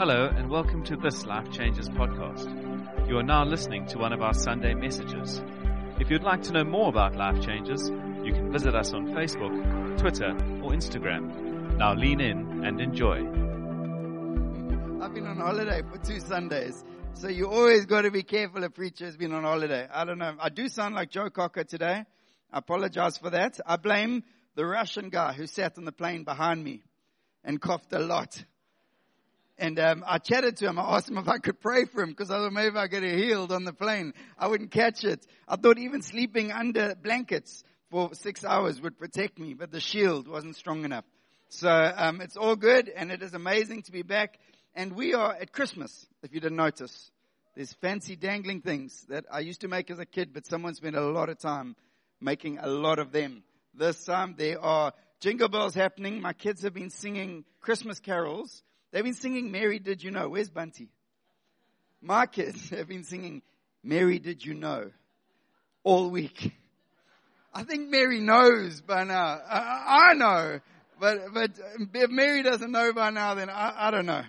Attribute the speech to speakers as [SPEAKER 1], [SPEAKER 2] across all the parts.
[SPEAKER 1] Hello, and welcome to this Life Changes podcast. You are now listening to one of our Sunday messages. If you'd like to know more about Life Changes, you can visit us on Facebook, Twitter, or Instagram. Now lean in and enjoy.
[SPEAKER 2] I've been on holiday for two Sundays. So you always got to be careful a preacher has been on holiday. I don't know. I do sound like Joe Cocker today. I apologize for that. I blame the Russian guy who sat on the plane behind me and coughed a lot. And um, I chatted to him. I asked him if I could pray for him because I thought maybe I get healed on the plane. I wouldn't catch it. I thought even sleeping under blankets for six hours would protect me, but the shield wasn't strong enough. So um, it's all good, and it is amazing to be back. And we are at Christmas, if you didn't notice. There's fancy dangling things that I used to make as a kid, but someone spent a lot of time making a lot of them. This time there are jingle bells happening. My kids have been singing Christmas carols They've been singing Mary Did You Know. Where's Bunty? My kids have been singing Mary Did You Know all week. I think Mary knows by now. I, I know. But, but if Mary doesn't know by now, then I, I don't know.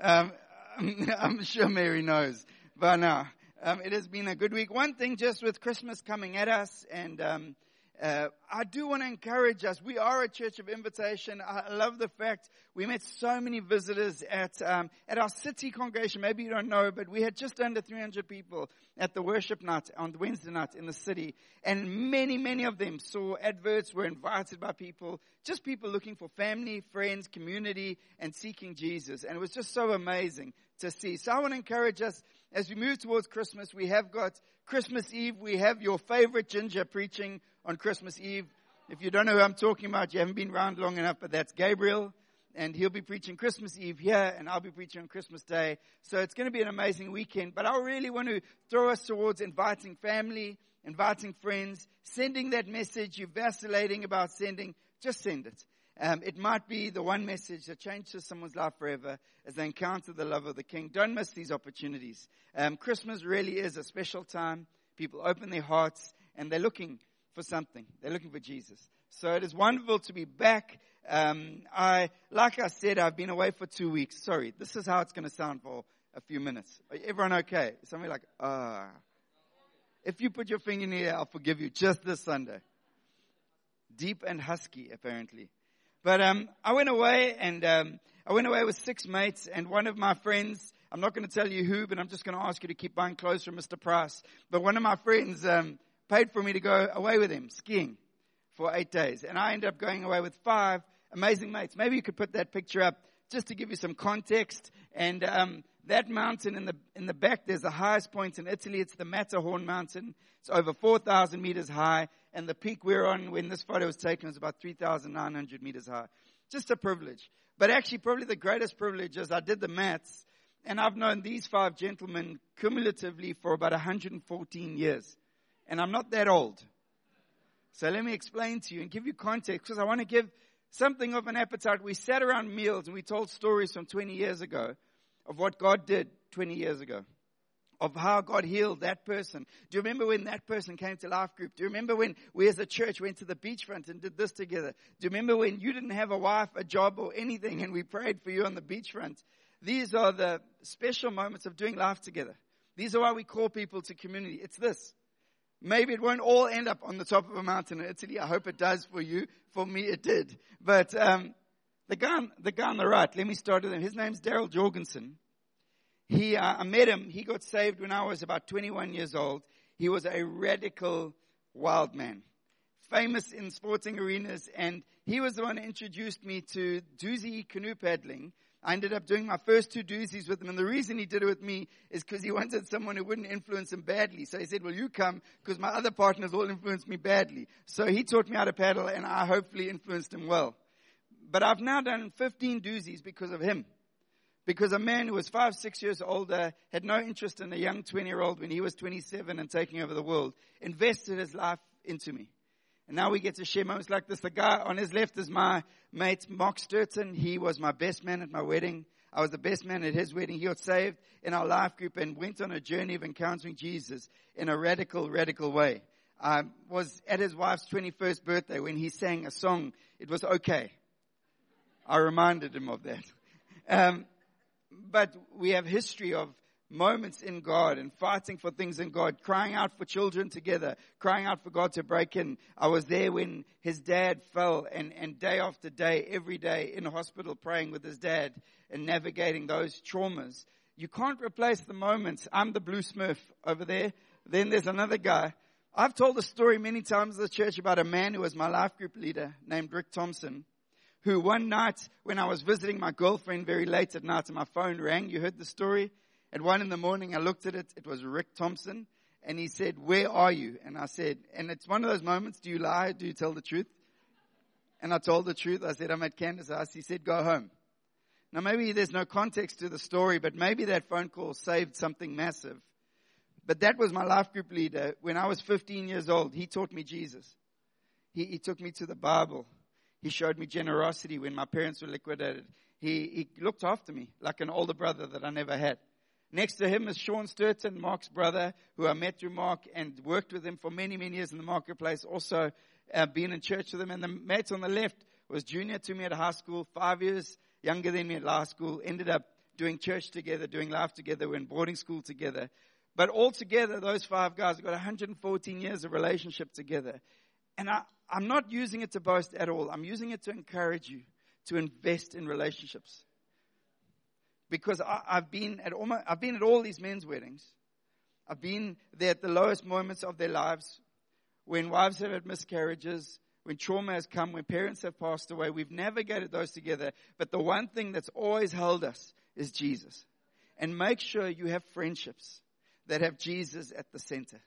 [SPEAKER 2] Um, I'm sure Mary knows by now. Um, it has been a good week. One thing just with Christmas coming at us and, um, uh, I do want to encourage us. We are a church of invitation. I love the fact we met so many visitors at um, at our city congregation. Maybe you don't know, but we had just under 300 people at the worship night on Wednesday night in the city, and many, many of them saw adverts, were invited by people, just people looking for family, friends, community, and seeking Jesus. And it was just so amazing to see. So I want to encourage us as we move towards Christmas. We have got Christmas Eve. We have your favorite ginger preaching on Christmas Eve. If you don't know who I'm talking about, you haven't been around long enough, but that's Gabriel. And he'll be preaching Christmas Eve here, and I'll be preaching on Christmas Day. So it's going to be an amazing weekend. But I really want to throw us towards inviting family, inviting friends, sending that message you're vacillating about sending. Just send it. Um, it might be the one message that changes someone's life forever as they encounter the love of the King. Don't miss these opportunities. Um, Christmas really is a special time. People open their hearts and they're looking for something. They're looking for Jesus. So it is wonderful to be back. Um, I, like I said, I've been away for two weeks. Sorry, this is how it's going to sound for a few minutes. Everyone okay? Somebody like, ah. If you put your finger in the air, I'll forgive you just this Sunday. Deep and husky, apparently. But um, I went away, and um, I went away with six mates, and one of my friends. I'm not going to tell you who, but I'm just going to ask you to keep buying clothes from Mr. Price. But one of my friends um, paid for me to go away with him skiing for eight days. And I ended up going away with five amazing mates. Maybe you could put that picture up just to give you some context. And um, that mountain in the in the back, there's the highest point in Italy. It's the Matterhorn mountain. It's over 4,000 meters high, and the peak we're on when this photo was taken was about 3,900 meters high. Just a privilege. But actually, probably the greatest privilege is I did the maths, and I've known these five gentlemen cumulatively for about 114 years and I'm not that old. So let me explain to you and give you context because I want to give something of an appetite. We sat around meals and we told stories from 20 years ago of what God did 20 years ago, of how God healed that person. Do you remember when that person came to Life Group? Do you remember when we as a church went to the beachfront and did this together? Do you remember when you didn't have a wife, a job, or anything and we prayed for you on the beachfront? These are the special moments of doing life together. These are why we call people to community. It's this. Maybe it won't all end up on the top of a mountain in Italy. I hope it does for you. For me, it did. But um, the guy, on, the guy on the right. Let me start with him. His name's Daryl Jorgensen. He, uh, I met him. He got saved when I was about 21 years old. He was a radical wild man, famous in sporting arenas, and he was the one who introduced me to Dusi canoe paddling, I ended up doing my first two Dusis with him. And the reason he did it with me is because he wanted someone who wouldn't influence him badly. So he said, well, you come because my other partners all influenced me badly. So he taught me how to paddle and I hopefully influenced him well. But I've now done 15 Dusis because of him. Because a man who was five, six years older, had no interest in a young 20 year old when he was 27 and taking over the world, invested his life into me. And now we get to share moments like this. The guy on his left is my mate, Mark Sturton. He was my best man at my wedding. I was the best man at his wedding. He got saved in our life group and went on a journey of encountering Jesus in a radical, radical way. I was at his wife's 21st birthday when he sang a song. It was okay. I reminded him of that. Um, but we have history of moments in God and fighting for things in God, crying out for children together, crying out for God to break in. I was there when his dad fell and, and day after day, every day in hospital praying with his dad and navigating those traumas. You can't replace the moments. I'm the blue smurf over there. Then there's another guy. I've told the story many times in the church about a man who was my life group leader named Rick Thompson who one night when I was visiting my girlfriend very late at night and my phone rang, you heard the story? At one in the morning, I looked at it. It was Rick Thompson. And he said, where are you? And I said, and it's one of those moments, do you lie? Do you tell the truth? And I told the truth. I said, I'm at Candace's house. He said, go home. Now maybe there's no context to the story, but maybe that phone call saved something massive. But that was my life group leader. When I was 15 years old, he taught me Jesus. He, he took me to the Bible. He showed me generosity when my parents were liquidated. He, he looked after me like an older brother that I never had. Next to him is Sean Sturton, Mark's brother, who I met through Mark and worked with him for many, many years in the marketplace. Also, uh, been in church with him. And the mate on the left was junior to me at high school, five years younger than me at law school. Ended up doing church together, doing life together. We're in boarding school together. But altogether, those five guys have got 114 years of relationship together. And I, I'm not using it to boast at all. I'm using it to encourage you to invest in relationships because I, have been at I've been at all these men's weddings. I've been there at the lowest moments of their lives, when wives have had miscarriages, when trauma has come, when parents have passed away. We've navigated those together. But the one thing that's always held us is Jesus. And make sure you have friendships that have Jesus at the center.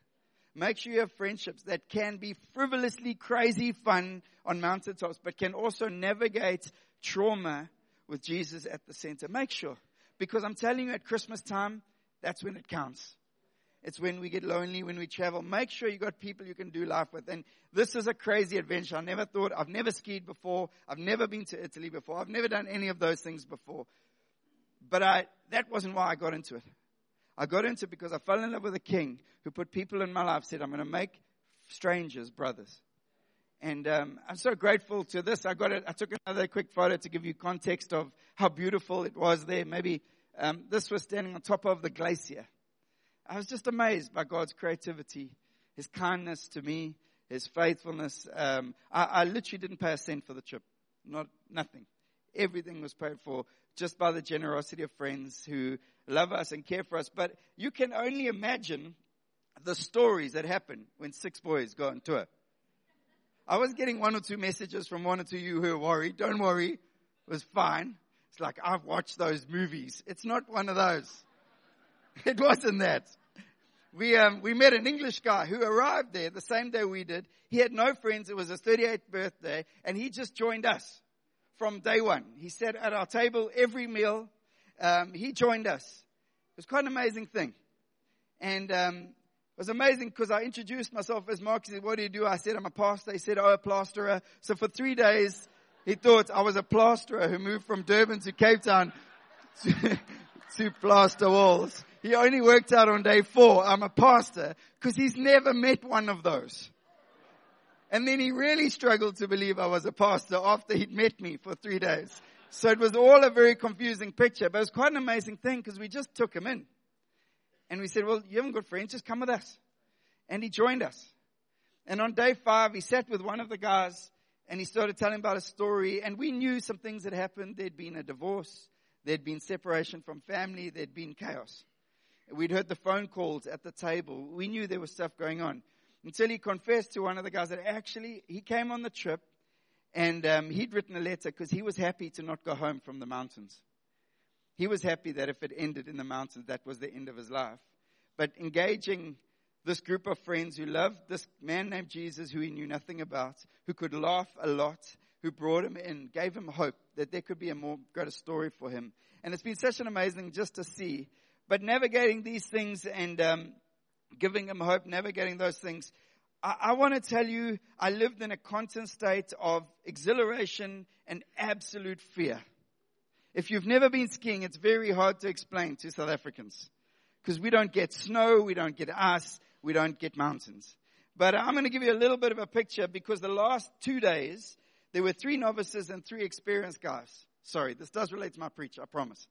[SPEAKER 2] Make sure you have friendships that can be frivolously crazy fun on mountaintops, but can also navigate trauma with Jesus at the center. Make sure. Because I'm telling you at Christmas time, that's when it counts. It's when we get lonely, when we travel. Make sure you got people you can do life with. And this is a crazy adventure. I never thought, I've never skied before. I've never been to Italy before. I've never done any of those things before. But I, that wasn't why I got into it. I got into it because I fell in love with a king who put people in my life, said, I'm going to make strangers brothers. And um, I'm so grateful to this. I got it. I took another quick photo to give you context of how beautiful it was there. Maybe um, this was standing on top of the glacier. I was just amazed by God's creativity, His kindness to me, His faithfulness. Um, I, I literally didn't pay a cent for the trip. Not nothing. Everything was paid for just by the generosity of friends who love us and care for us. But you can only imagine the stories that happen when six boys go on tour. I was getting one or two messages from one or two of you who are worried. Don't worry. It was fine. It's like, I've watched those movies. It's not one of those. It wasn't that. We, um, we met an English guy who arrived there the same day we did. He had no friends. It was his 38th birthday and he just joined us from day one. He sat at our table every meal. Um, he joined us. It was quite an amazing thing. And um, it was amazing because I introduced myself as Mark. He said, what do you do? I said, I'm a pastor. He said, oh, a plasterer. So for three days, he thought I was a plasterer who moved from Durban to Cape Town to, to plaster walls. He only worked out on day four, I'm a pastor, because he's never met one of those. And then he really struggled to believe I was a pastor after he'd met me for three days. So it was all a very confusing picture, but it was quite an amazing thing because we just took him in. And we said, well, you haven't got friends, just come with us. And he joined us. And on day five, he sat with one of the guys and he started telling about a story. And we knew some things had happened. There'd been a divorce. There'd been separation from family. There'd been chaos. We'd heard the phone calls at the table. We knew there was stuff going on. Until he confessed to one of the guys that actually he came on the trip and um, he'd written a letter because he was happy to not go home from the mountains. He was happy that if it ended in the mountains, that was the end of his life. But engaging this group of friends who loved this man named Jesus who he knew nothing about, who could laugh a lot, who brought him in, gave him hope that there could be a more greater story for him. And it's been such an amazing just to see. But navigating these things and um, giving him hope, navigating those things, I, I want to tell you, I lived in a constant state of exhilaration and absolute fear. If you've never been skiing, it's very hard to explain to South Africans. Because we don't get snow, we don't get ice, we don't get mountains. But I'm going to give you a little bit of a picture because the last two days, there were three novices and three experienced guys. Sorry, this does relate to my preach, I promise.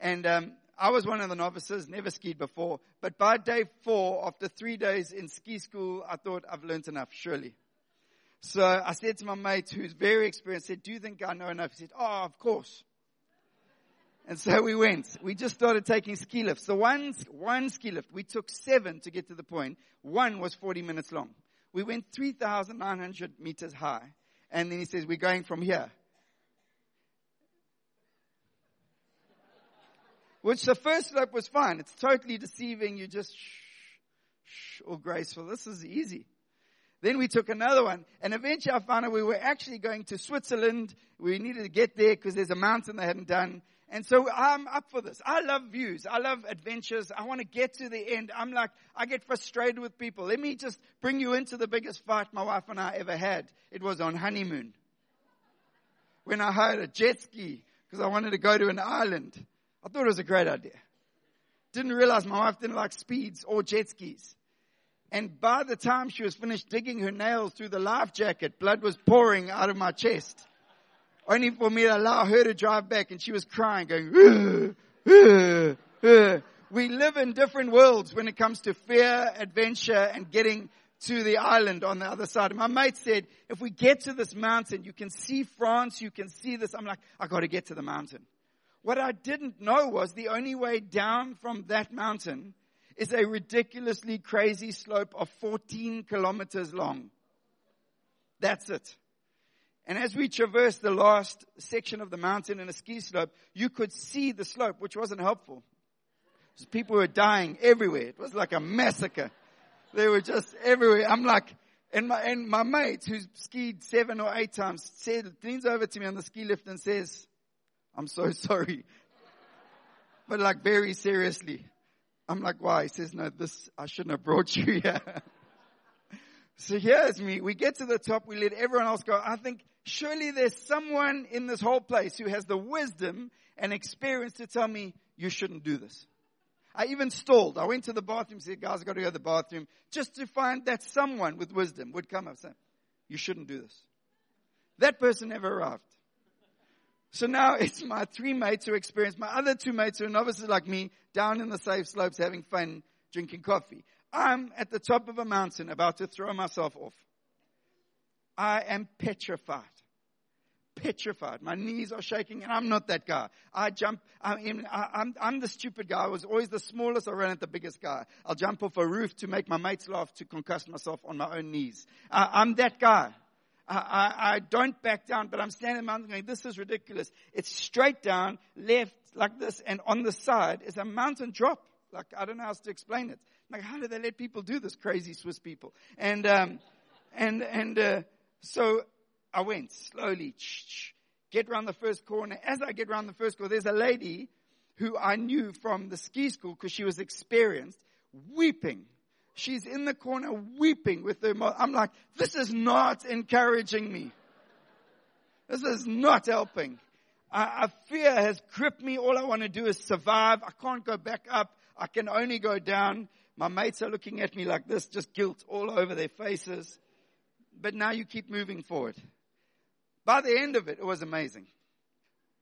[SPEAKER 2] And um, I was one of the novices, never skied before. But by day four, after three days in ski school, I thought I've learned enough, surely. So I said to my mate, who's very experienced, said, do you think I know enough? He said, oh, of course. And so we went. We just started taking ski lifts. The one, one ski lift, we took seven to get to the point. One was 40 minutes long. We went 3,900 meters high. And then he says, we're going from here. Which the first slope was fine. It's totally deceiving. You just shh, shh, or graceful. This is easy. Then we took another one, and eventually I found out we were actually going to Switzerland. We needed to get there because there's a mountain they hadn't done. And so I'm up for this. I love views. I love adventures. I want to get to the end. I'm like, I get frustrated with people. Let me just bring you into the biggest fight my wife and I ever had. It was on honeymoon. When I hired a jet ski because I wanted to go to an island. I thought it was a great idea. Didn't realize my wife didn't like speeds or jet skis. And by the time she was finished digging her nails through the life jacket, blood was pouring out of my chest. Only for me to allow her to drive back and she was crying, going. We live in different worlds when it comes to fear, adventure, and getting to the island on the other side. my mate said, if we get to this mountain, you can see France, you can see this. I'm like, I gotta get to the mountain. What I didn't know was the only way down from that mountain is a ridiculously crazy slope of 14 kilometers long. That's it. And as we traversed the last section of the mountain in a ski slope, you could see the slope, which wasn't helpful. People were dying everywhere. It was like a massacre. They were just everywhere. I'm like, and my, and my mate who's skied seven or eight times said, leans over to me on the ski lift and says, I'm so sorry. But like very seriously. I'm like, why? He says, no, this, I shouldn't have brought you here. so here's me. We get to the top. We let everyone else go. I think surely there's someone in this whole place who has the wisdom and experience to tell me you shouldn't do this. I even stalled. I went to the bathroom, said, guys, I've got to go to the bathroom, just to find that someone with wisdom would come up and say, you shouldn't do this. That person never arrived. So now it's my three mates who experience, my other two mates who are novices like me, down in the safe slopes having fun, drinking coffee. I'm at the top of a mountain about to throw myself off. I am petrified. Petrified. My knees are shaking and I'm not that guy. I jump, I'm, I'm, I'm the stupid guy. I was always the smallest. I ran at the biggest guy. I'll jump off a roof to make my mates laugh to concuss myself on my own knees. I'm that guy. I, I, I don't back down, but I'm standing the mountain going, this is ridiculous. It's straight down, left, like this, and on the side is a mountain drop. Like, I don't know how else to explain it. Like, how do they let people do this? Crazy Swiss people. And, um, and, and, uh, so I went slowly, get around the first corner. As I get around the first corner, there's a lady who I knew from the ski school because she was experienced, weeping She's in the corner weeping with her mother. I'm like, this is not encouraging me. This is not helping. I, fear has gripped me. All I want to do is survive. I can't go back up. I can only go down. My mates are looking at me like this, just guilt all over their faces. But now you keep moving forward. By the end of it, it was amazing.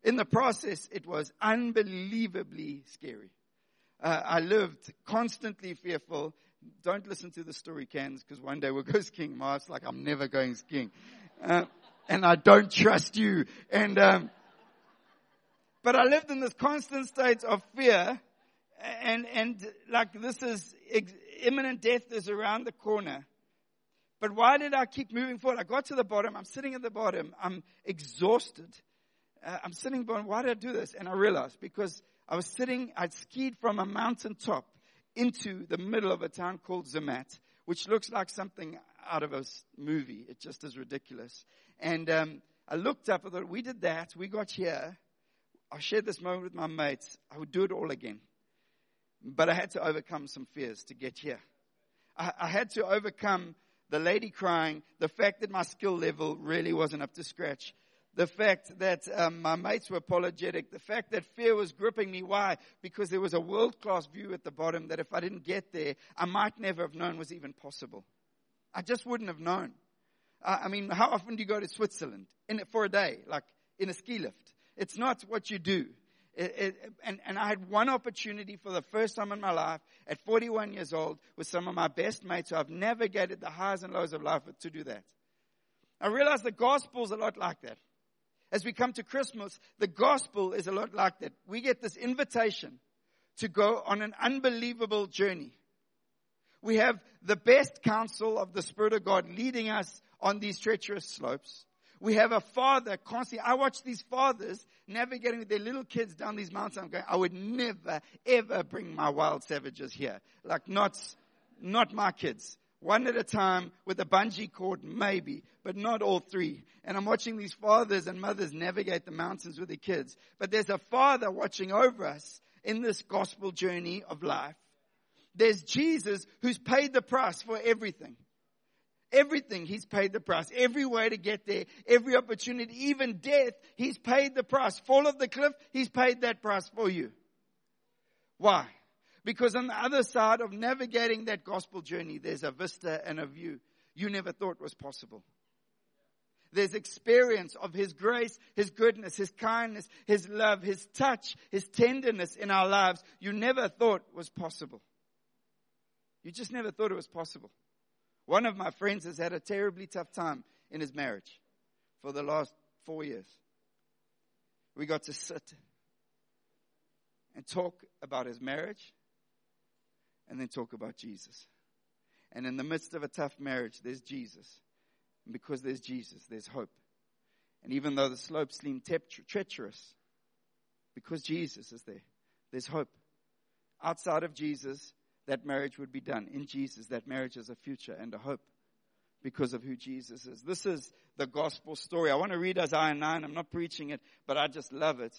[SPEAKER 2] In the process, it was unbelievably scary. Uh, I lived constantly fearful don't listen to the story cans because one day we'll go skiing. My wife's like, I'm never going skiing. Uh, and I don't trust you. And, um, but I lived in this constant state of fear and, and like this is ex- imminent death is around the corner. But why did I keep moving forward? I got to the bottom. I'm sitting at the bottom. I'm exhausted. Uh, I'm sitting bottom. Why did I do this? And I realized because I was sitting, I'd skied from a mountain top into the middle of a town called Zermatt, which looks like something out of a movie. It just is ridiculous. And um, I looked up, I thought, we did that, we got here. I shared this moment with my mates. I would do it all again. But I had to overcome some fears to get here. I, I had to overcome the lady crying, the fact that my skill level really wasn't up to scratch, the fact that um, my mates were apologetic, the fact that fear was gripping me. Why? Because there was a world class view at the bottom that if I didn't get there, I might never have known was even possible. I just wouldn't have known. I mean, how often do you go to Switzerland in, for a day, like in a ski lift? It's not what you do. It, it, and, and I had one opportunity for the first time in my life at 41 years old with some of my best mates who I've navigated the highs and lows of life to do that. I realized the gospel is a lot like that. As we come to Christmas, the gospel is a lot like that. We get this invitation to go on an unbelievable journey. We have the best counsel of the Spirit of God leading us on these treacherous slopes. We have a father constantly. I watch these fathers navigating with their little kids down these mountains. I'm going, I would never, ever bring my wild savages here. Like not, not my kids. One at a time with a bungee cord, maybe, but not all three. And I'm watching these fathers and mothers navigate the mountains with their kids. But there's a father watching over us in this gospel journey of life. There's Jesus who's paid the price for everything. Everything, He's paid the price. Every way to get there, every opportunity, even death, He's paid the price. Fall off the cliff, He's paid that price for you. Why? Because on the other side of navigating that gospel journey, there's a vista and a view you never thought was possible. There's experience of His grace, His goodness, His kindness, His love, His touch, His tenderness in our lives you never thought was possible. You just never thought it was possible. One of my friends has had a terribly tough time in his marriage for the last four years. We got to sit and talk about his marriage and then talk about Jesus. And in the midst of a tough marriage, there's Jesus. And because there's Jesus, there's hope. And even though the slopes seem treacherous, because Jesus is there, there's hope. Outside of Jesus, that marriage would be done. In Jesus, that marriage is a future and a hope because of who Jesus is. This is the gospel story. I want to read Isaiah 9. I'm not preaching it, but I just love it.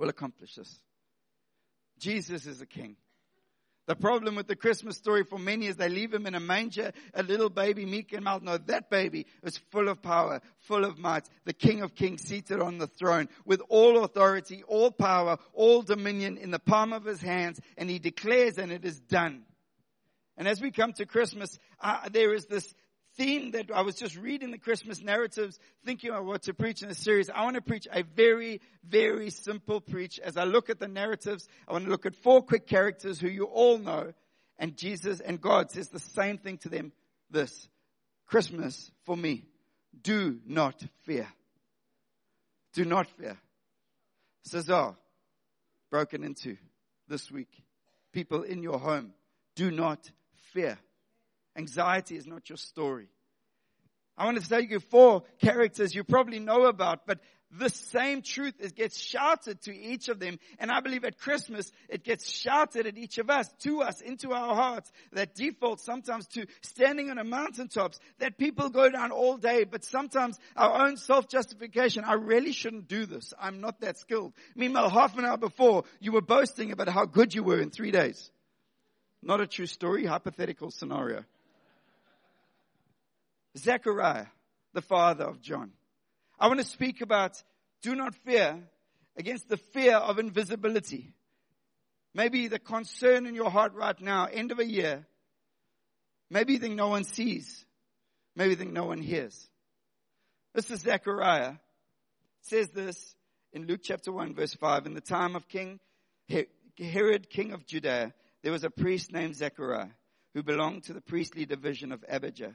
[SPEAKER 2] Will accomplish this. Jesus is the King. The problem with the Christmas story for many is they leave him in a manger, a little baby, meek and mild. No, that baby is full of power, full of might. The King of Kings seated on the throne with all authority, all power, all dominion in the palm of his hands. And he declares and it is done. And as we come to Christmas, uh, there is this theme that I was just reading the Christmas narratives, thinking of what to preach in this series. I want to preach a very, very simple preach. As I look at the narratives, I want to look at four quick characters who you all know. And Jesus and God says the same thing to them. This Christmas for me. Do not fear. Do not fear. Cesar ah, broken into this week. People in your home. Do not fear. Anxiety is not your story. I want to tell you four characters you probably know about, but the same truth is, gets shouted to each of them. And I believe at Christmas, it gets shouted at each of us, to us, into our hearts, that default sometimes to standing on a mountaintops, that people go down all day, but sometimes our own self-justification, I really shouldn't do this. I'm not that skilled. Meanwhile, half an hour before, you were boasting about how good you were in three days. Not a true story, hypothetical scenario. Zechariah, the father of John. I want to speak about do not fear against the fear of invisibility. Maybe the concern in your heart right now, end of a year. Maybe you think no one sees. Maybe you think no one hears. This is Zechariah. It says this in Luke chapter 1 verse 5. In the time of King Herod, king of Judea, there was a priest named Zechariah who belonged to the priestly division of Abijah.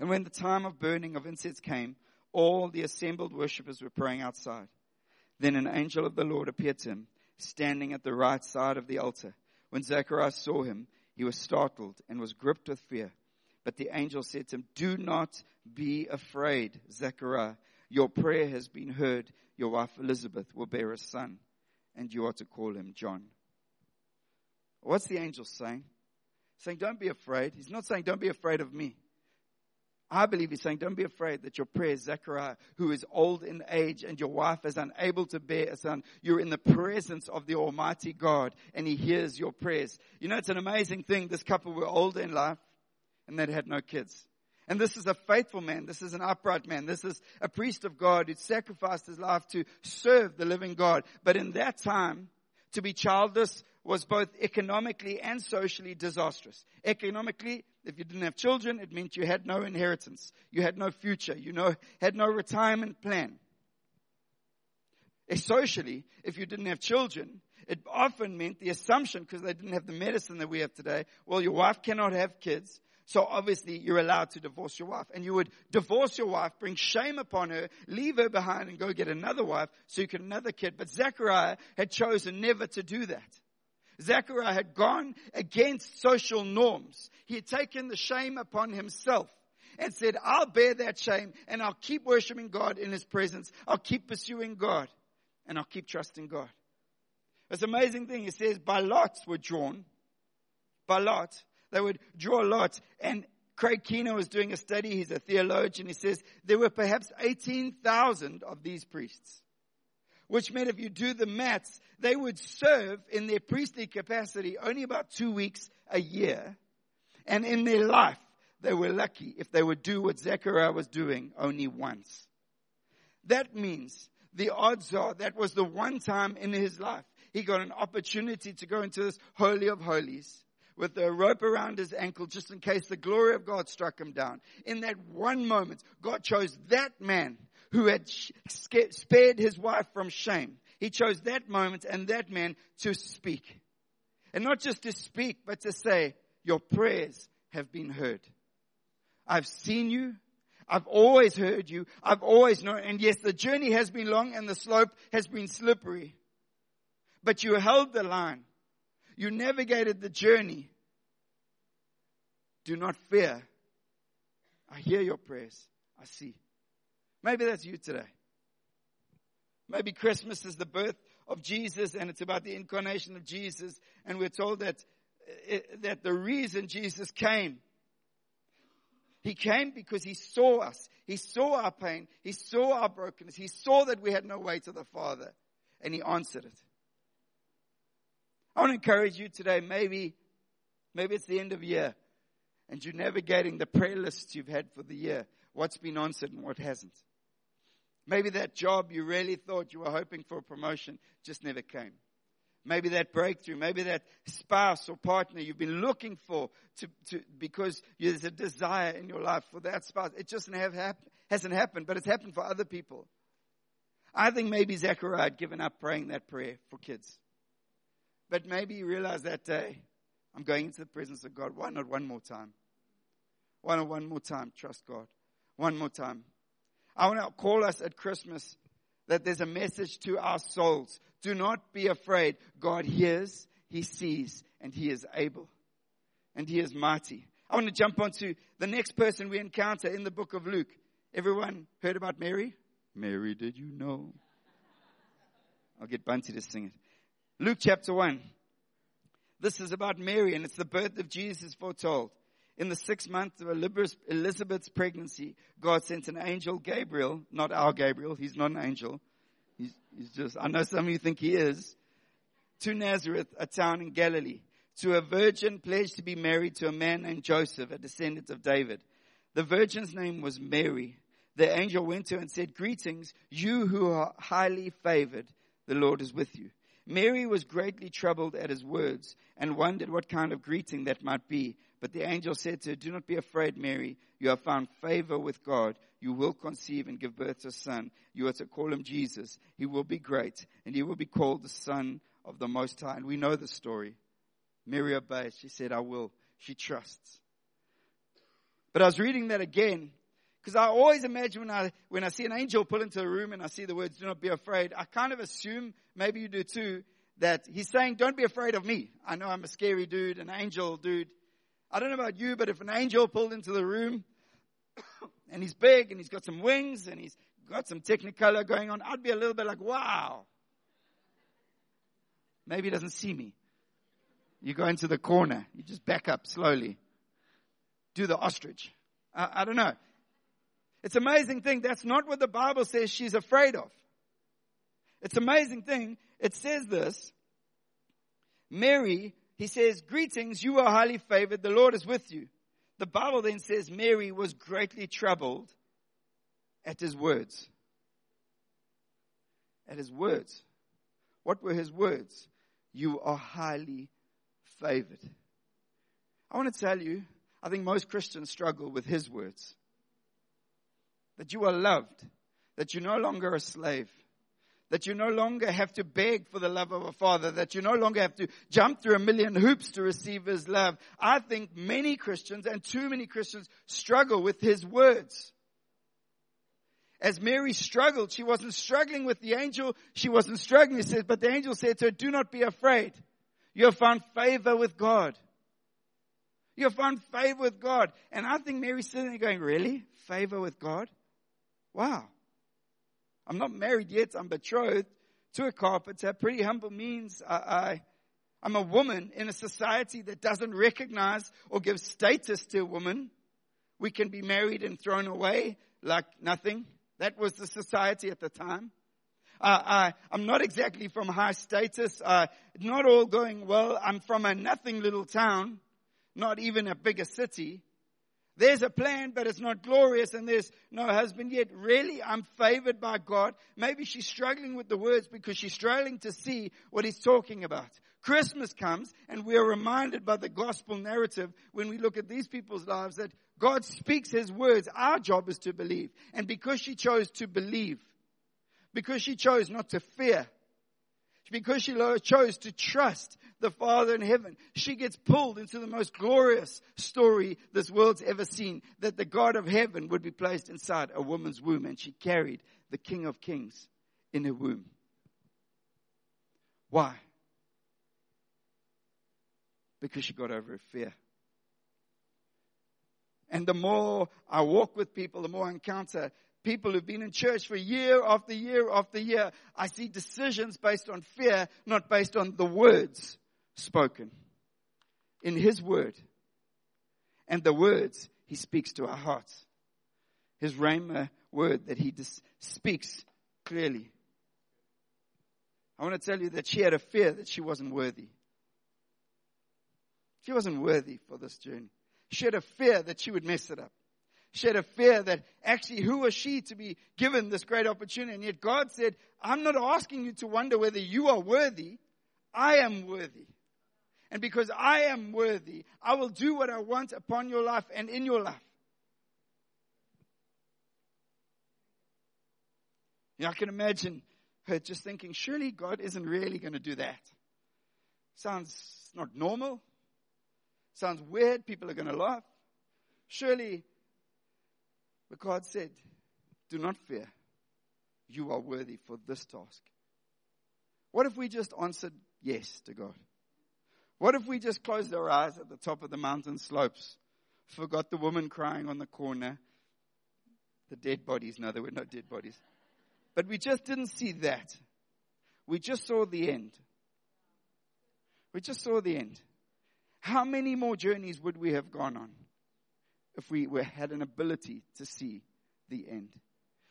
[SPEAKER 2] And when the time of burning of incense came, all the assembled worshippers were praying outside. Then an angel of the Lord appeared to him, standing at the right side of the altar. When Zacharias saw him, he was startled and was gripped with fear. But the angel said to him, Do not be afraid, Zechariah. Your prayer has been heard. Your wife Elizabeth will bear a son, and you are to call him John. What's the angel saying? Saying, Don't be afraid. He's not saying, Don't be afraid of me. I believe he's saying, don't be afraid that your prayer, Zechariah, who is old in age and your wife is unable to bear a son, you're in the presence of the Almighty God and he hears your prayers. You know, it's an amazing thing. This couple were older in life and they had no kids. And this is a faithful man. This is an upright man. This is a priest of God who sacrificed his life to serve the living God. But in that time, to be childless was both economically and socially disastrous. Economically, if you didn't have children, it meant you had no inheritance. You had no future. You know, had no retirement plan. And socially, if you didn't have children, it often meant the assumption, because they didn't have the medicine that we have today, well, your wife cannot have kids. So obviously you're allowed to divorce your wife. And you would divorce your wife, bring shame upon her, leave her behind and go get another wife so you get another kid. But Zechariah had chosen never to do that. Zechariah had gone against social norms. He had taken the shame upon himself and said, I'll bear that shame and I'll keep worshiping God in his presence. I'll keep pursuing God and I'll keep trusting God. It's an amazing thing. He says, by lots were drawn. By lot. They would draw lots. And Craig Keener was doing a study. He's a theologian. He says there were perhaps 18,000 of these priests which meant if you do the maths, they would serve in their priestly capacity only about two weeks a year. And in their life, they were lucky if they would do what Zechariah was doing only once. That means the odds are that was the one time in his life he got an opportunity to go into this holy of holies with a rope around his ankle just in case the glory of God struck him down. In that one moment, God chose that man who had spared his wife from shame. He chose that moment and that man to speak. And not just to speak, but to say, your prayers have been heard. I've seen you. I've always heard you. I've always known. And yes, the journey has been long and the slope has been slippery. But you held the line. You navigated the journey. Do not fear. I hear your prayers. I see. Maybe that's you today. Maybe Christmas is the birth of Jesus and it's about the incarnation of Jesus and we're told that, eh, that the reason Jesus came he came because he saw us. He saw our pain. He saw our brokenness. He saw that we had no way to the Father and he answered it. I want to encourage you today. Maybe, maybe it's the end of year and you're navigating the prayer lists you've had for the year. What's been answered and what hasn't. Maybe that job you really thought you were hoping for a promotion just never came. Maybe that breakthrough, maybe that spouse or partner you've been looking for to, to, because there's a desire in your life for that spouse. It just hasn't happened, but it's happened for other people. I think maybe Zechariah had given up praying that prayer for kids. But maybe you realized that day, I'm going into the presence of God. Why not one more time? Why not one more time? Trust God. One more time. I want to call us at Christmas that there's a message to our souls. Do not be afraid. God hears, He sees, and He is able. And He is mighty. I want to jump onto the next person we encounter in the book of Luke. Everyone heard about Mary? Mary, did you know? I'll get Bunty to sing it. Luke chapter 1. This is about Mary, and it's the birth of Jesus foretold. In the sixth month of Elizabeth's pregnancy, God sent an angel, Gabriel, not our Gabriel, he's not an angel. He's, he's just, I know some of you think he is, to Nazareth, a town in Galilee, to a virgin pledged to be married to a man named Joseph, a descendant of David. The virgin's name was Mary. The angel went to her and said, Greetings, you who are highly favored, the Lord is with you. Mary was greatly troubled at his words and wondered what kind of greeting that might be. But the angel said to her, Do not be afraid, Mary. You have found favor with God. You will conceive and give birth to a son. You are to call him Jesus. He will be great, and he will be called the Son of the Most High. And we know the story. Mary obeyed. She said, I will. She trusts. But I was reading that again because I always imagine when I, when I see an angel pull into a room and I see the words, do not be afraid, I kind of assume, maybe you do too, that he's saying, don't be afraid of me. I know I'm a scary dude, an angel dude. I don't know about you, but if an angel pulled into the room and he's big and he's got some wings and he's got some technicolor going on, I'd be a little bit like, wow. Maybe he doesn't see me. You go into the corner. You just back up slowly. Do the ostrich. I, I don't know. It's amazing thing. That's not what the Bible says she's afraid of. It's amazing thing. It says this. Mary, he says, greetings, you are highly favored. The Lord is with you. The Bible then says Mary was greatly troubled at his words. At his words. What were his words? You are highly favored. I want to tell you, I think most Christians struggle with his words. That you are loved, that you're no longer a slave, that you no longer have to beg for the love of a father, that you no longer have to jump through a million hoops to receive his love. I think many Christians and too many Christians struggle with his words. As Mary struggled, she wasn't struggling with the angel, she wasn't struggling, it says, but the angel said to her, do not be afraid. You have found favor with God. You have found favor with God. And I think Mary's sitting there going, really? Favor with God? Wow. I'm not married yet. I'm betrothed to a carpenter. Pretty humble means I, I, I'm a woman in a society that doesn't recognize or give status to a woman. We can be married and thrown away like nothing. That was the society at the time. Uh, I, I'm not exactly from high status. Uh, not all going well. I'm from a nothing little town, not even a bigger city. There's a plan, but it's not glorious and there's no husband yet. Really, I'm favored by God. Maybe she's struggling with the words because she's struggling to see what he's talking about. Christmas comes and we are reminded by the gospel narrative when we look at these people's lives that God speaks his words. Our job is to believe. And because she chose to believe, because she chose not to fear, because she chose to trust the Father in heaven. She gets pulled into the most glorious story this world's ever seen, that the God of heaven would be placed inside a woman's womb, and she carried the King of Kings in her womb. Why? Because she got over her fear. And the more I walk with people, the more I encounter people who've been in church for year after year after year, I see decisions based on fear, not based on the words spoken. In His Word. And the words He speaks to our hearts. His Rhema word that He dis- speaks clearly. I want to tell you that she had a fear that she wasn't worthy. She wasn't worthy for this journey. She had a fear that she would mess it up. She had a fear that actually who was she to be given this great opportunity? And yet God said, I'm not asking you to wonder whether you are worthy. I am worthy. And because I am worthy, I will do what I want upon your life and in your life. Yeah, I can imagine her just thinking, surely God isn't really going to do that. Sounds not normal. Sounds weird. People are going to laugh. Surely but God said, Do not fear. You are worthy for this task. What if we just answered yes to God? What if we just closed our eyes at the top of the mountain slopes, forgot the woman crying on the corner, the dead bodies? No, there were no dead bodies. But we just didn't see that. We just saw the end. We just saw the end. How many more journeys would we have gone on? If we were, had an ability to see the end?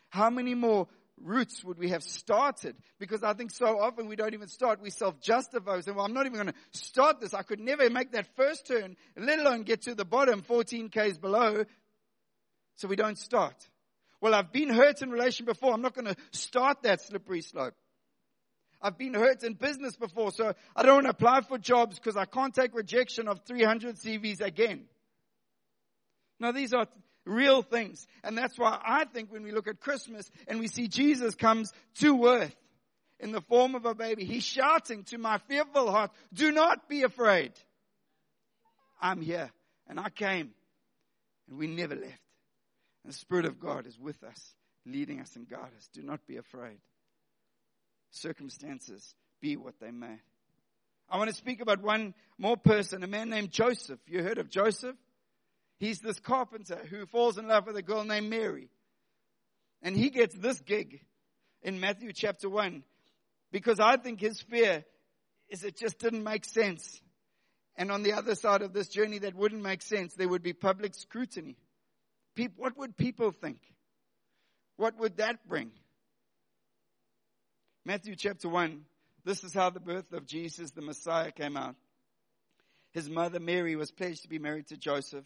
[SPEAKER 2] How many more routes would we have started? Because I think so often we don't even start. We self-justify. We say, well, I'm not even going to start this. I could never make that first turn, let alone get to the bottom 14 Ks below. So we don't start. Well, I've been hurt in relation before. I'm not going to start that slippery slope. I've been hurt in business before, so I don't want to apply for jobs because I can't take rejection of 300 CVs again. Now, these are real things. And that's why I think when we look at Christmas and we see Jesus comes to earth in the form of a baby, he's shouting to my fearful heart, do not be afraid. I'm here. And I came. And we never left. And the Spirit of God is with us, leading us and guiding us. Do not be afraid. Circumstances be what they may. I want to speak about one more person, a man named Joseph. You heard of Joseph? He's this carpenter who falls in love with a girl named Mary. And he gets this gig in Matthew chapter 1 because I think his fear is it just didn't make sense. And on the other side of this journey that wouldn't make sense, there would be public scrutiny. People, what would people think? What would that bring? Matthew chapter 1, this is how the birth of Jesus, the Messiah, came out. His mother Mary was pledged to be married to Joseph,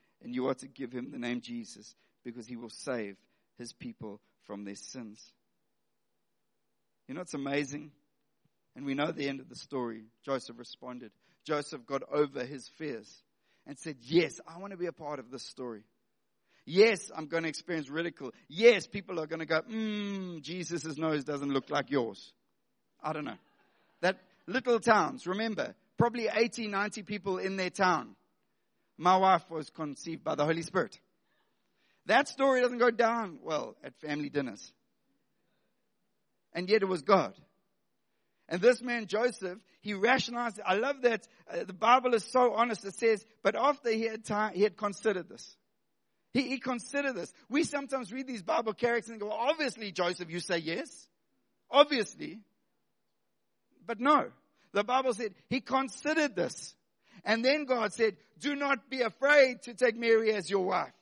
[SPEAKER 2] and you are to give him the name Jesus, because he will save his people from their sins. You know, it's amazing. And we know the end of the story. Joseph responded. Joseph got over his fears and said, Yes, I want to be a part of this story. Yes, I'm going to experience ridicule. Yes, people are going to go, Mmm, Jesus' nose doesn't look like yours. I don't know. That little towns, remember, probably 80, 90 people in their town. My wife was conceived by the Holy Spirit. That story doesn't go down well at family dinners. And yet it was God. And this man, Joseph, he rationalized. I love that uh, the Bible is so honest. It says, but after he had time, he had considered this. He, he considered this. We sometimes read these Bible characters and go, well, obviously, Joseph, you say yes. Obviously. But no. The Bible said he considered this. And then God said, do not be afraid to take Mary as your wife.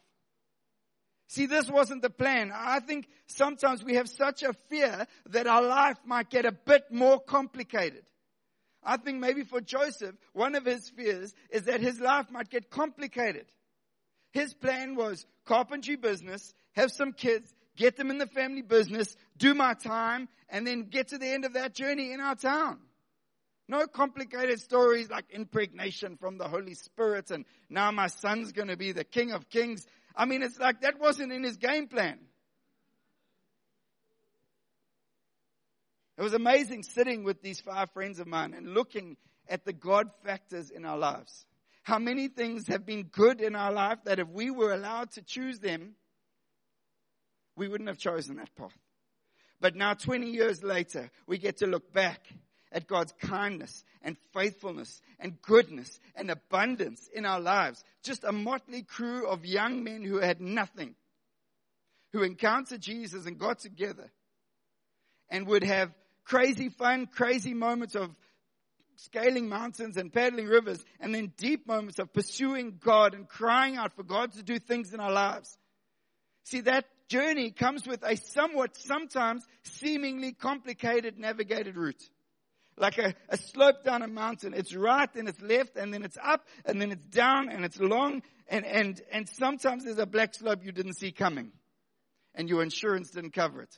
[SPEAKER 2] See, this wasn't the plan. I think sometimes we have such a fear that our life might get a bit more complicated. I think maybe for Joseph, one of his fears is that his life might get complicated. His plan was carpentry business, have some kids, get them in the family business, do my time, and then get to the end of that journey in our town. No complicated stories like impregnation from the Holy Spirit and now my son's going to be the King of Kings. I mean, it's like that wasn't in his game plan. It was amazing sitting with these five friends of mine and looking at the God factors in our lives. How many things have been good in our life that if we were allowed to choose them, we wouldn't have chosen that path. But now 20 years later, we get to look back at God's kindness and faithfulness and goodness and abundance in our lives. Just a motley crew of young men who had nothing, who encountered Jesus and got together and would have crazy fun, crazy moments of scaling mountains and paddling rivers, and then deep moments of pursuing God and crying out for God to do things in our lives. See, that journey comes with a somewhat, sometimes seemingly complicated navigated route like a, a slope down a mountain. It's right and it's left and then it's up and then it's down and it's long and, and, and sometimes there's a black slope you didn't see coming and your insurance didn't cover it.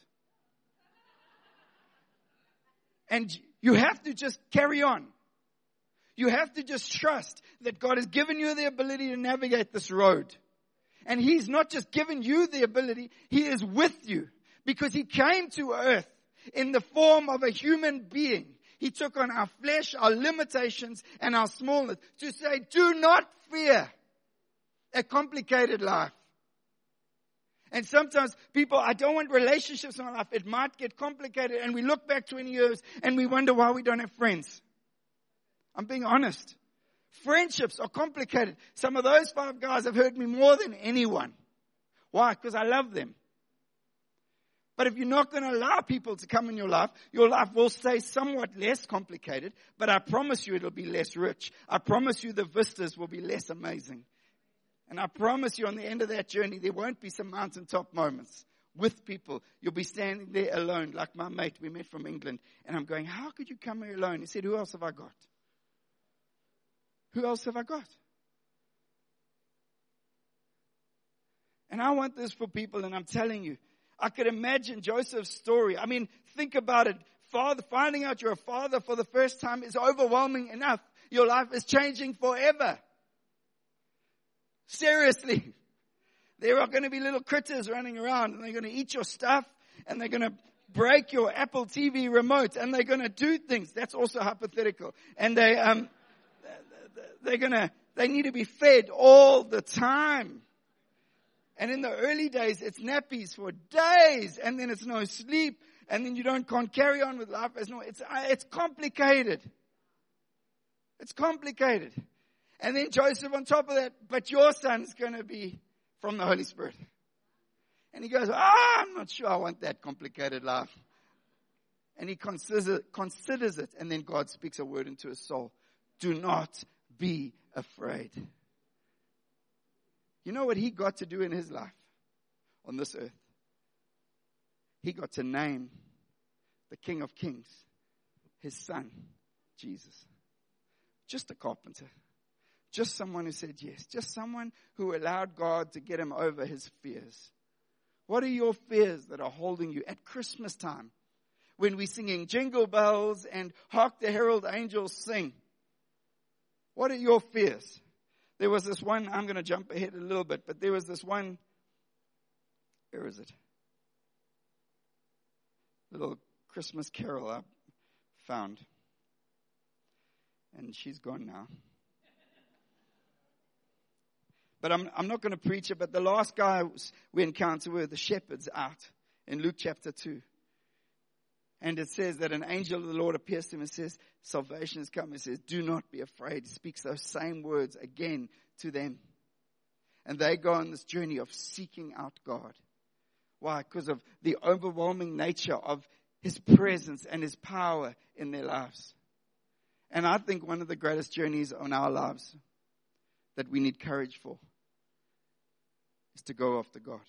[SPEAKER 2] And you have to just carry on. You have to just trust that God has given you the ability to navigate this road. And He's not just given you the ability, He is with you because He came to earth in the form of a human being he took on our flesh, our limitations, and our smallness to say, do not fear a complicated life. And sometimes people, I don't want relationships in my life. It might get complicated and we look back 20 years and we wonder why we don't have friends. I'm being honest. Friendships are complicated. Some of those five guys have hurt me more than anyone. Why? Because I love them. But if you're not going to allow people to come in your life, your life will stay somewhat less complicated, but I promise you it'll be less rich. I promise you the vistas will be less amazing. And I promise you on the end of that journey, there won't be some mountaintop moments with people. You'll be standing there alone, like my mate we met from England. And I'm going, how could you come here alone? He said, who else have I got? Who else have I got? And I want this for people, and I'm telling you, I could imagine Joseph's story. I mean, think about it. Father, finding out you're a father for the first time is overwhelming enough. your life is changing forever. Seriously. There are going to be little critters running around and they're going to eat your stuff and they're going to break your Apple TV remote and they're going to do things. That's also hypothetical. And they, um, they're going to, they need to be fed all the time. And in the early days, it's nappies for days and then it's no sleep and then you don't can't carry on with life as no, it's, it's complicated. It's complicated. And then Joseph on top of that, but your son's going to be from the Holy Spirit. And he goes, ah, I'm not sure I want that complicated life. And he considers, considers it, and then God speaks a word into his soul. Do not be afraid. You know what he got to do in his life on this earth? He got to name the King of Kings, his son, Jesus. Just a carpenter. Just someone who said yes. Just someone who allowed God to get him over his fears. What are your fears that are holding you at Christmas time when we're singing jingle bells and hark the herald angels sing? What are your fears? There was this one, I'm going to jump ahead a little bit, but there was this one, where is it? Little Christmas carol I found. And she's gone now. But I'm, I'm not going to preach it, but the last guy we encountered were the shepherds out in Luke chapter 2. And it says that an angel of the Lord appears to him and says, Salvation has come. He says, Do not be afraid. He speaks those same words again to them. And they go on this journey of seeking out God. Why? Because of the overwhelming nature of His presence and His power in their lives. And I think one of the greatest journeys on our lives that we need courage for is to go after God.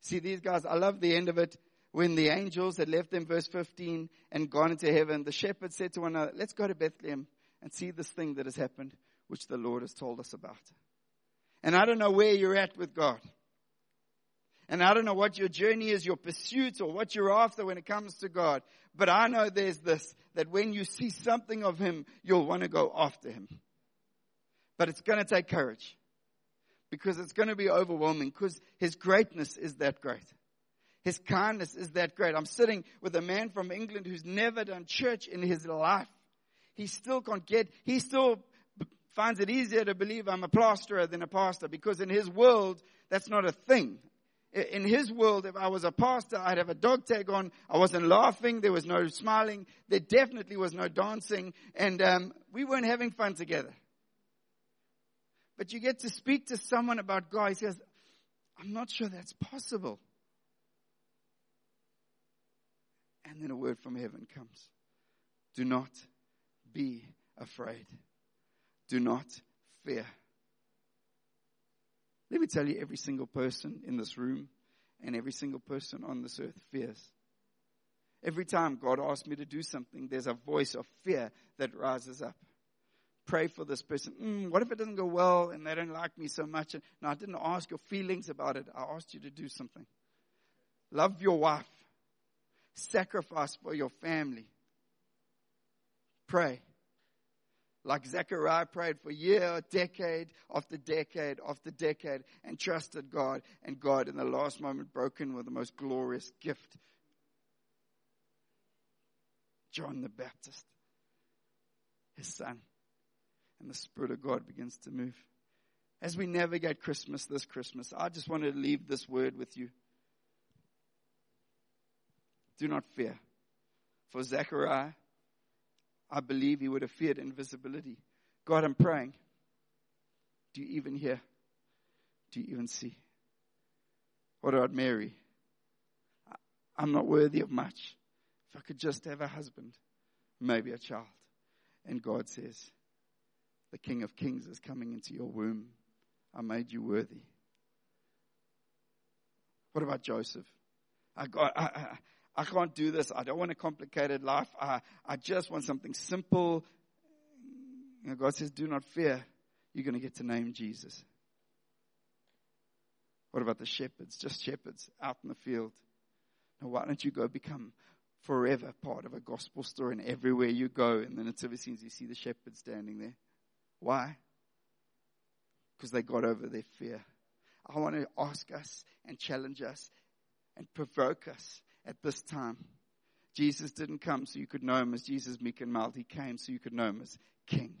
[SPEAKER 2] See, these guys, I love the end of it. When the angels had left them, verse 15, and gone into heaven, the shepherds said to one another, Let's go to Bethlehem and see this thing that has happened, which the Lord has told us about. And I don't know where you're at with God. And I don't know what your journey is, your pursuit, or what you're after when it comes to God. But I know there's this, that when you see something of Him, you'll want to go after Him. But it's going to take courage because it's going to be overwhelming because his greatness is that great. His kindness is that great. I'm sitting with a man from England who's never done church in his life. He still can't get, he still finds it easier to believe I'm a plasterer than a pastor because in his world, that's not a thing. In his world, if I was a pastor, I'd have a dog tag on. I wasn't laughing. There was no smiling. There definitely was no dancing. And um, we weren't having fun together. But you get to speak to someone about God. He says, I'm not sure that's possible. And then a word from heaven comes. Do not be afraid. Do not fear. Let me tell you, every single person in this room and every single person on this earth fears. Every time God asks me to do something, there's a voice of fear that rises up pray for this person. Mm, what if it doesn't go well and they don't like me so much? No, I didn't ask your feelings about it. I asked you to do something. Love your wife. Sacrifice for your family. Pray. Like Zechariah prayed for year, decade after decade after decade and trusted God. And God, in the last moment, broke in with the most glorious gift John the Baptist, his son and the Spirit of God begins to move. As we navigate Christmas this Christmas, I just wanted to leave this word with you. Do not fear. For Zechariah, I believe he would have feared invisibility. God, I'm praying. Do you even hear? Do you even see? What about Mary? I'm not worthy of much. If I could just have a husband, maybe a child. And God says, the King of Kings is coming into your womb. I made you worthy. What about Joseph? I, got, I, I can't do this. I don't want a complicated life. I, I just want something simple. You know, God says, do not fear. You're going to get to name Jesus. What about the shepherds? Just shepherds out in the field. Now, why don't you go become forever part of a gospel story. And everywhere you go in the nativity scenes, you see the shepherds standing there. Why? Because they got over their fear. I want to ask us and challenge us and provoke us at this time. Jesus didn't come so you could know him as Jesus meek and mild. He came so you could know him as King.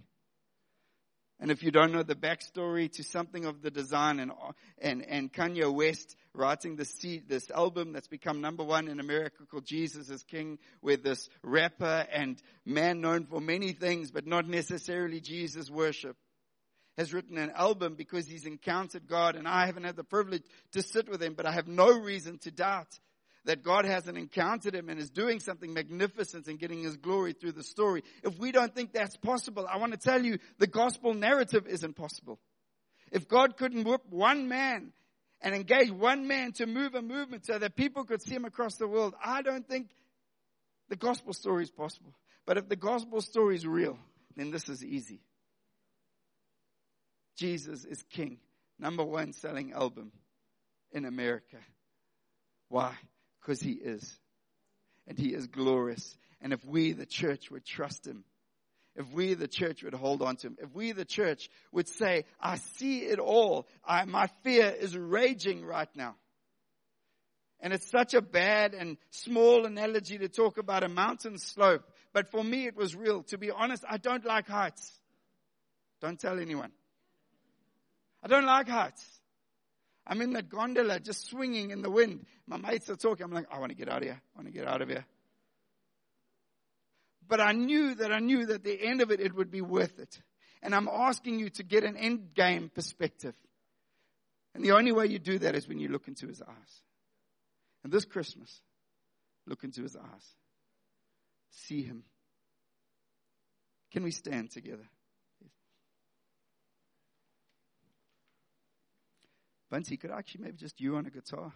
[SPEAKER 2] And if you don't know the backstory to something of the design and, and, and Kanye West writing this, this album that's become number one in America called Jesus is King, where this rapper and man known for many things, but not necessarily Jesus worship, has written an album because he's encountered God and I haven't had the privilege to sit with him, but I have no reason to doubt that God hasn't encountered him and is doing something magnificent and getting his glory through the story. If we don't think that's possible, I want to tell you the gospel narrative isn't possible. If God couldn't whip one man and engage one man to move a movement so that people could see him across the world, I don't think the gospel story is possible. But if the gospel story is real, then this is easy. Jesus is king. Number one selling album in America. Why? Because he is. And he is glorious. And if we, the church, would trust him, if we, the church, would hold on to him, if we, the church, would say, I see it all. I, my fear is raging right now. And it's such a bad and small analogy to talk about a mountain slope. But for me, it was real. To be honest, I don't like heights. Don't tell anyone. I don't like heights. I'm in that gondola just swinging in the wind. My mates are talking. I'm like, I want to get out of here. I want to get out of here. But I knew that I knew that the end of it, it would be worth it. And I'm asking you to get an end game perspective. And the only way you do that is when you look into his eyes. And this Christmas, look into his eyes. See him. Can we stand together? Bunty, could actually maybe just you on a guitar?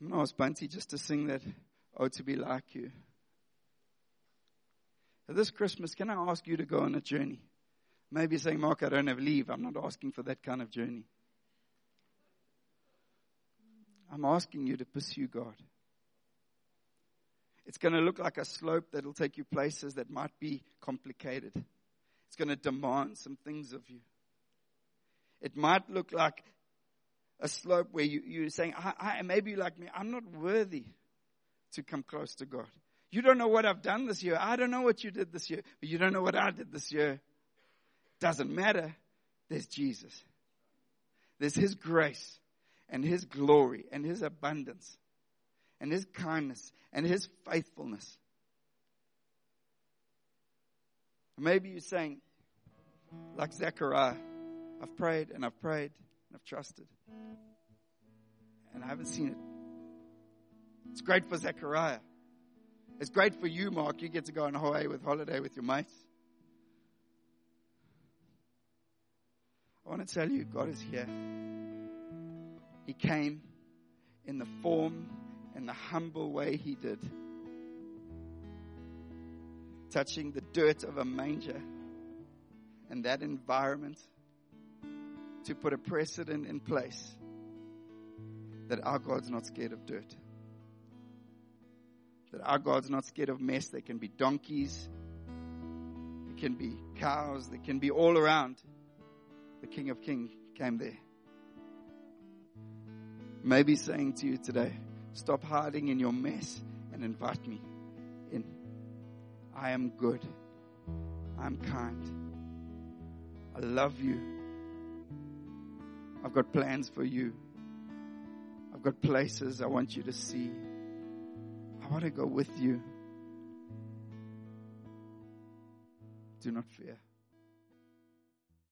[SPEAKER 2] I'm going to ask Bunty just to sing that, Oh, to be like you. this Christmas, can I ask you to go on a journey? Maybe saying, Mark, I don't have leave. I'm not asking for that kind of journey. I'm asking you to pursue God. It's going to look like a slope that'll take you places that might be complicated. It's going to demand some things of you. It might look like a slope where you, you're saying, I, I, maybe like me, I'm not worthy to come close to God. You don't know what I've done this year. I don't know what you did this year, but you don't know what I did this year. Doesn't matter. There's Jesus. There's His grace and His glory and His abundance and His kindness and His faithfulness. Maybe you're saying, like Zechariah, I've prayed and I've prayed and I've trusted. And I haven't seen it. It's great for Zechariah. It's great for you, Mark. You get to go on Hawaii with holiday with your mates. I want to tell you, God is here. He came in the form and the humble way He did, touching the dirt of a manger and that environment to put a precedent in place that our God's not scared of dirt. That our God's not scared of mess. There can be donkeys, there can be cows, there can be all around. The King of Kings came there. Maybe saying to you today, stop hiding in your mess and invite me in. I am good. I'm kind. I love you. I've got plans for you. I've got places I want you to see. I want to go with you. Do not fear.